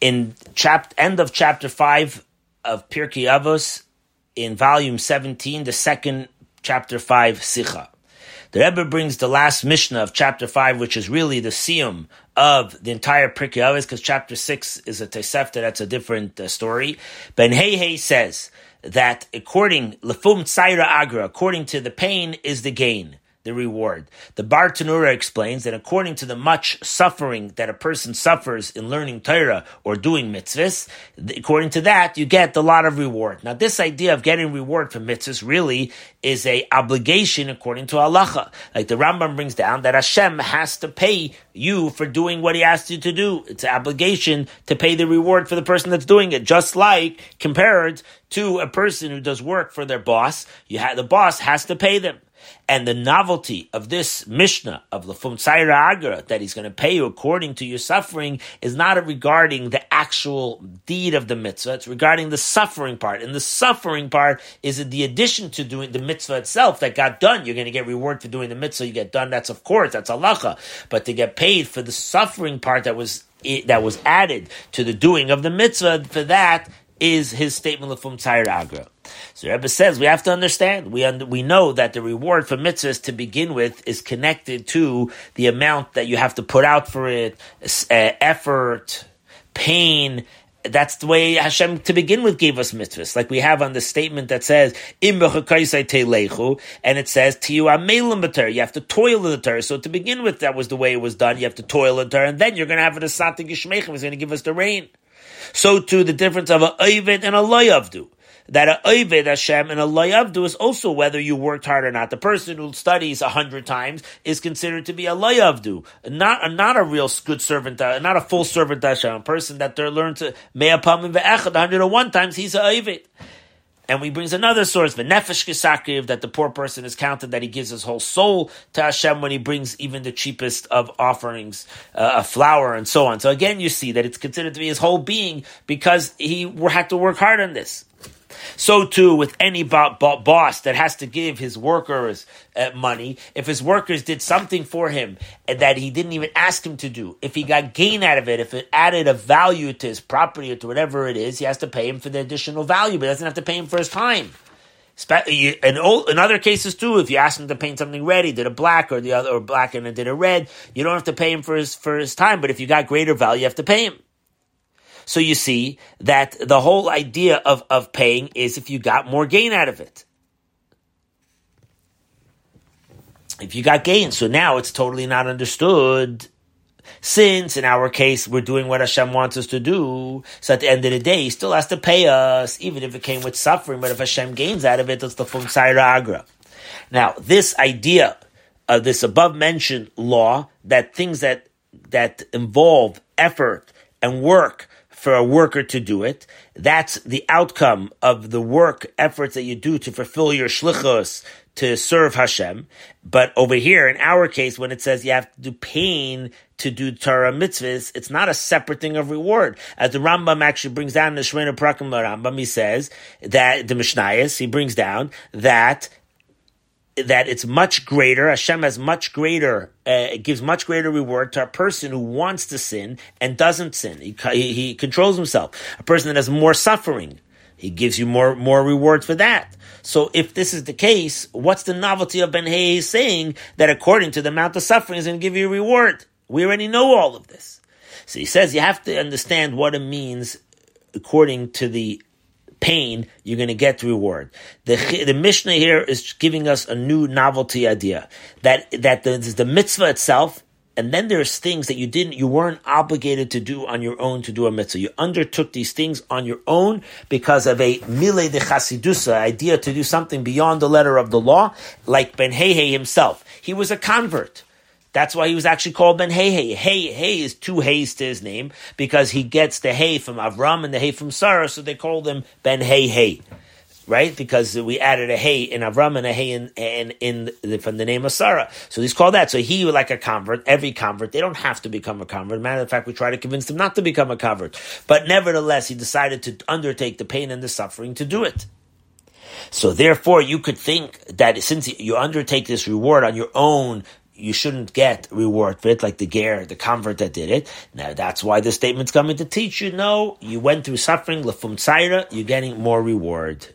in chap- end of chapter 5 of Pirkei Avos, in volume 17, the second chapter 5 Sicha. The Rebbe brings the last Mishnah of chapter 5, which is really the siyum of the entire Pirkei Avos, because chapter 6 is a Tosefta, that's a different uh, story. Ben Hey says that according, Lefum Tzaira Agra, according to the pain is the gain the reward. The Bartanura explains that according to the much suffering that a person suffers in learning Torah or doing mitzvahs, according to that, you get a lot of reward. Now, this idea of getting reward for mitzvahs really is a obligation according to halacha. Like the Rambam brings down that Hashem has to pay you for doing what he asked you to do. It's an obligation to pay the reward for the person that's doing it, just like compared to a person who does work for their boss. You have, the boss has to pay them. And the novelty of this Mishnah of the Tzaira Agra, that he's going to pay you according to your suffering, is not regarding the actual deed of the mitzvah. It's regarding the suffering part. And the suffering part is the addition to doing the mitzvah itself that got done. You're going to get reward for doing the mitzvah you get done. That's of course, that's halacha. But to get paid for the suffering part that was that was added to the doing of the mitzvah, for that is his statement of Lafum Tzaira Agra. So Rebbe says we have to understand. We un- we know that the reward for mitzvahs to begin with is connected to the amount that you have to put out for it, uh, effort, pain. That's the way Hashem to begin with gave us mitzvahs. Like we have on the statement that says, and it says, You have to toil in the Torah. So to begin with, that was the way it was done. You have to toil in the Torah, and then you're going to have an Asata Gishmechim, is going to give us the rain. So too, the difference of a Ovid and a Loyavdu that a Oived Hashem and a Layavdu is also whether you worked hard or not. The person who studies a hundred times is considered to be a Layavdu, not, not a real good servant, uh, not a full servant Hashem, a person that learned to Me'apamim ve'echad, 101 times, he's a Oived. And we brings another source, the nefesh kisakiv, that the poor person is counted that he gives his whole soul to Hashem when he brings even the cheapest of offerings, uh, a flower and so on. So again, you see that it's considered to be his whole being because he had to work hard on this. So too with any boss that has to give his workers uh, money. If his workers did something for him that he didn't even ask him to do, if he got gain out of it, if it added a value to his property or to whatever it is, he has to pay him for the additional value, but he doesn't have to pay him for his time. In, in other cases too, if you ask him to paint something red, he did a black or the other or black and did a red. You don't have to pay him for his for his time, but if you got greater value, you have to pay him. So you see that the whole idea of, of paying is if you got more gain out of it. If you got gain, so now it's totally not understood. Since in our case we're doing what Hashem wants us to do, so at the end of the day, He still has to pay us, even if it came with suffering. But if Hashem gains out of it, that's the Fum Agra. Now, this idea of this above mentioned law that things that that involve effort and work for a worker to do it. That's the outcome of the work efforts that you do to fulfill your shlichus to serve Hashem. But over here, in our case, when it says you have to do pain to do Torah mitzvahs, it's not a separate thing of reward. As the Rambam actually brings down the Shemoneh Perakim Rambam, he says that the Mishnayos, he brings down that that it's much greater. Hashem has much greater, uh, it gives much greater reward to a person who wants to sin and doesn't sin. He, he, he controls himself. A person that has more suffering, he gives you more more reward for that. So if this is the case, what's the novelty of Ben Hay saying that according to the amount of suffering is going to give you a reward? We already know all of this. So he says you have to understand what it means according to the pain, you're going to get the reward. The, the Mishnah here is giving us a new novelty idea that, that the, the mitzvah itself, and then there's things that you didn't, you weren't obligated to do on your own to do a mitzvah. You undertook these things on your own because of a milei de chasidusa idea to do something beyond the letter of the law, like Ben Hey Hey himself. He was a convert. That's why he was actually called Ben Hey Hey. Hey Hey is two Hay's to his name because he gets the Hey from Avram and the Hey from Sarah, so they called him Ben Hey Hey. Right? Because we added a Hey in Avram and a Hey in, in, in the, from the name of Sarah. So he's called that. So he, like a convert, every convert, they don't have to become a convert. Matter of fact, we try to convince them not to become a convert. But nevertheless, he decided to undertake the pain and the suffering to do it. So therefore, you could think that since you undertake this reward on your own you shouldn't get reward for it, like the ger, the convert that did it. Now that's why the statement's coming to teach you, no, you went through suffering, lefum tzaira, you're getting more reward.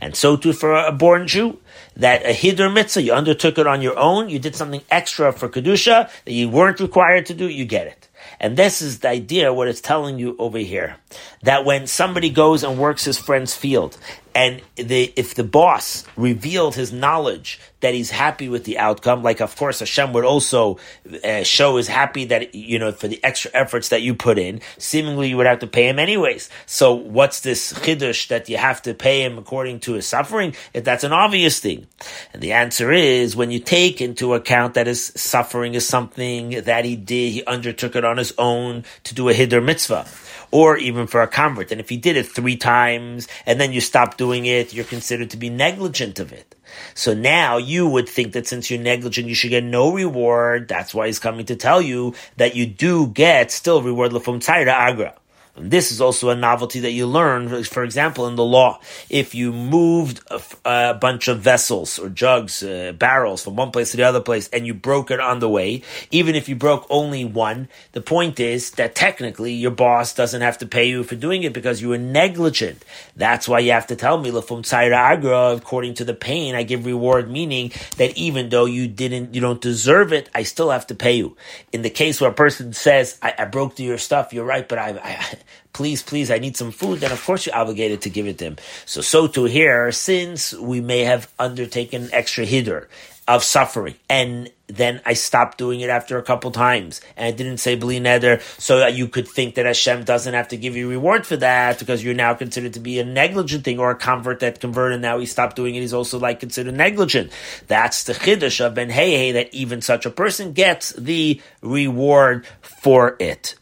And so too for a born Jew, that a hidur mitzvah, you undertook it on your own, you did something extra for Kedusha that you weren't required to do, you get it. And this is the idea, what it's telling you over here. That when somebody goes and works his friend's field, and the, if the boss revealed his knowledge that he's happy with the outcome, like of course Hashem would also uh, show is happy that, you know, for the extra efforts that you put in, seemingly you would have to pay him anyways. So what's this chiddush that you have to pay him according to his suffering? If that's an obvious thing. And the answer is when you take into account that his suffering is something that he did, he undertook it on his own to do a hidur mitzvah or even for a convert. And if he did it three times and then you stop doing it, you're considered to be negligent of it. So now you would think that since you're negligent, you should get no reward. That's why he's coming to tell you that you do get still reward from Tzaira Agra. This is also a novelty that you learn, for example, in the law. If you moved a, a bunch of vessels or jugs, uh, barrels from one place to the other place, and you broke it on the way, even if you broke only one, the point is that technically your boss doesn't have to pay you for doing it because you were negligent. That's why you have to tell me, Lafum Agra, according to the pain, I give reward, meaning that even though you didn't, you don't deserve it, I still have to pay you. In the case where a person says, I, I broke your stuff, you're right, but I, I please, please, I need some food, then of course you're obligated to give it to him. So, so to here, since we may have undertaken extra hidur of suffering, and then I stopped doing it after a couple times, and I didn't say bli neder, so that you could think that Hashem doesn't have to give you reward for that because you're now considered to be a negligent thing or a convert that converted. Now he stopped doing it. He's also like considered negligent. That's the chiddush of Ben Hey that even such a person gets the reward for it.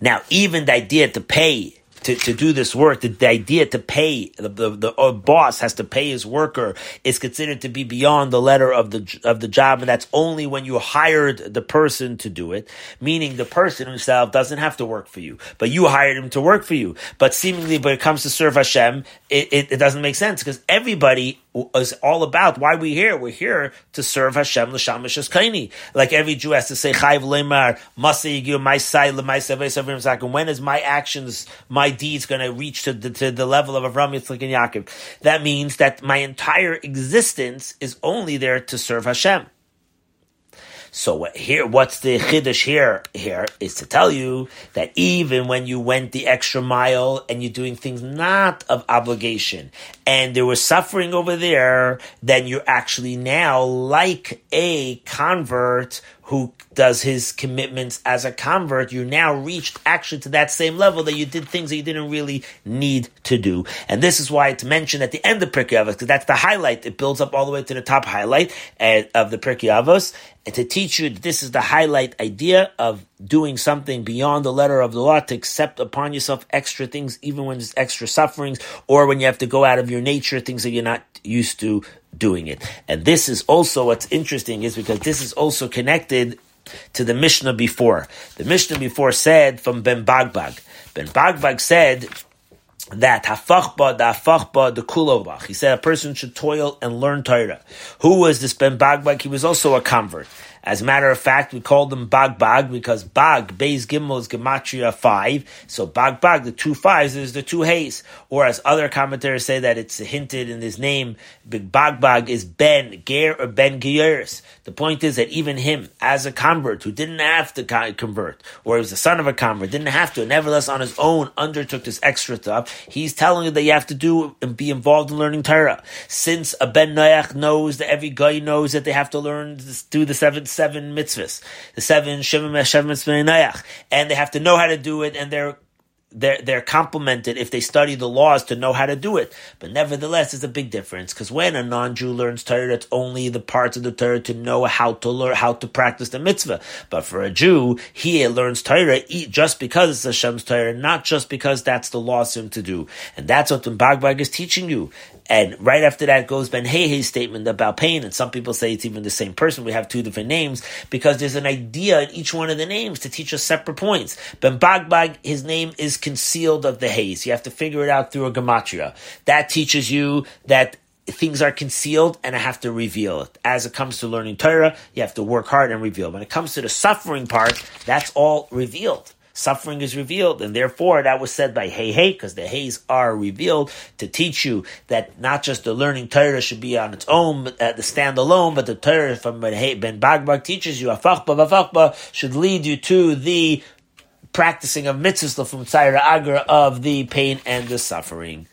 Now, even the idea to pay to, to do this work, the, the idea to pay the, the, the boss has to pay his worker is considered to be beyond the letter of the of the job, and that's only when you hired the person to do it. Meaning, the person himself doesn't have to work for you, but you hired him to work for you. But seemingly, when it comes to serve Hashem, it, it, it doesn't make sense because everybody is all about why we here. We're here to serve Hashem l'shamish kaini. Like every Jew has to say chayv lemar masay my side l'maisay When is my actions, my deeds going to reach to the, to the level of Avram Yitzchak and Yaakov? That means that my entire existence is only there to serve Hashem. So here, what's the chiddush here? Here is to tell you that even when you went the extra mile and you're doing things not of obligation, and there was suffering over there, then you're actually now like a convert who does his commitments as a convert, you now reached actually to that same level that you did things that you didn't really need to do. And this is why it's mentioned at the end of Pirkei Avos, because that's the highlight. It builds up all the way to the top highlight uh, of the Pirkei Avos, and to teach you that this is the highlight idea of doing something beyond the letter of the law to accept upon yourself extra things, even when there's extra sufferings, or when you have to go out of your nature, things that you're not used to doing it. And this is also what's interesting is because this is also connected to the Mishnah before. The Mishnah before said from Ben Bagbag. Ben Bagbag said that hafachba, the hafachba, the kulobach. He said a person should toil and learn Torah. Who was this Ben Bagbag? He was also a convert. As a matter of fact, we call them Bag Bag because Bag, Beis Gimel is Gematria 5. So Bag Bag, the two fives, is the two hays. Or as other commentators say that it's hinted in his name, Big Bag Bag is Ben Ger or Ben Geyeris. The point is that even him, as a convert who didn't have to convert, or he was the son of a convert, didn't have to, nevertheless on his own undertook this extra stuff, he's telling you that you have to do and be involved in learning Torah. Since a Ben Noach knows that every guy knows that they have to learn, do the seven seven mitzvahs, the seven Shemim Hashem mitzvah and they have to know how to do it, and they're they're, they're complimented if they study the laws to know how to do it. But nevertheless, there's a big difference because when a non-Jew learns Torah, it's only the parts of the Torah to know how to learn, how to practice the mitzvah. But for a Jew, he learns Torah just because it's Hashem's Torah, not just because that's the law for him to do. And that's what the Bagbag is teaching you. And right after that goes Ben Hey Hey's statement about pain, and some people say it's even the same person. We have two different names because there's an idea in each one of the names to teach us separate points. Ben Bagbag, his name is concealed of the hays. You have to figure it out through a gematria. That teaches you that things are concealed and I have to reveal it. As it comes to learning Torah, you have to work hard and reveal. When it comes to the suffering part, that's all revealed. Suffering is revealed, and therefore that was said by Hey Hey, because the Hays are revealed to teach you that not just the learning Torah should be on its own, uh, the stand alone, but the Torah from Ben Bagbag teaches you, Afachba Vafachba, should lead you to the practicing of mitzvahs from Tzaira Agra of the pain and the suffering.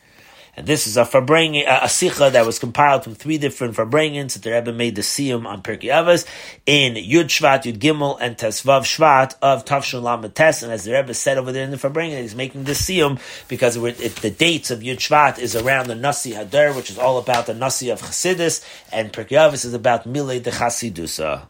And this is a farbrengen, a, a sicha that was compiled from three different farbrengens that the Rebbe made the siyum on Pirkei in Yud Shvat, Yud Gimel, and Tesvav Shvat of Tavshon Lamed Tes. And as the Rebbe said over there in the farbrengen, he's making the siyum because it, it, the dates of Yud Shvat is around the Nasi HaDor, which is all about the Nasi of Chassidus, and Pirkei is about Milei de Chasidusa.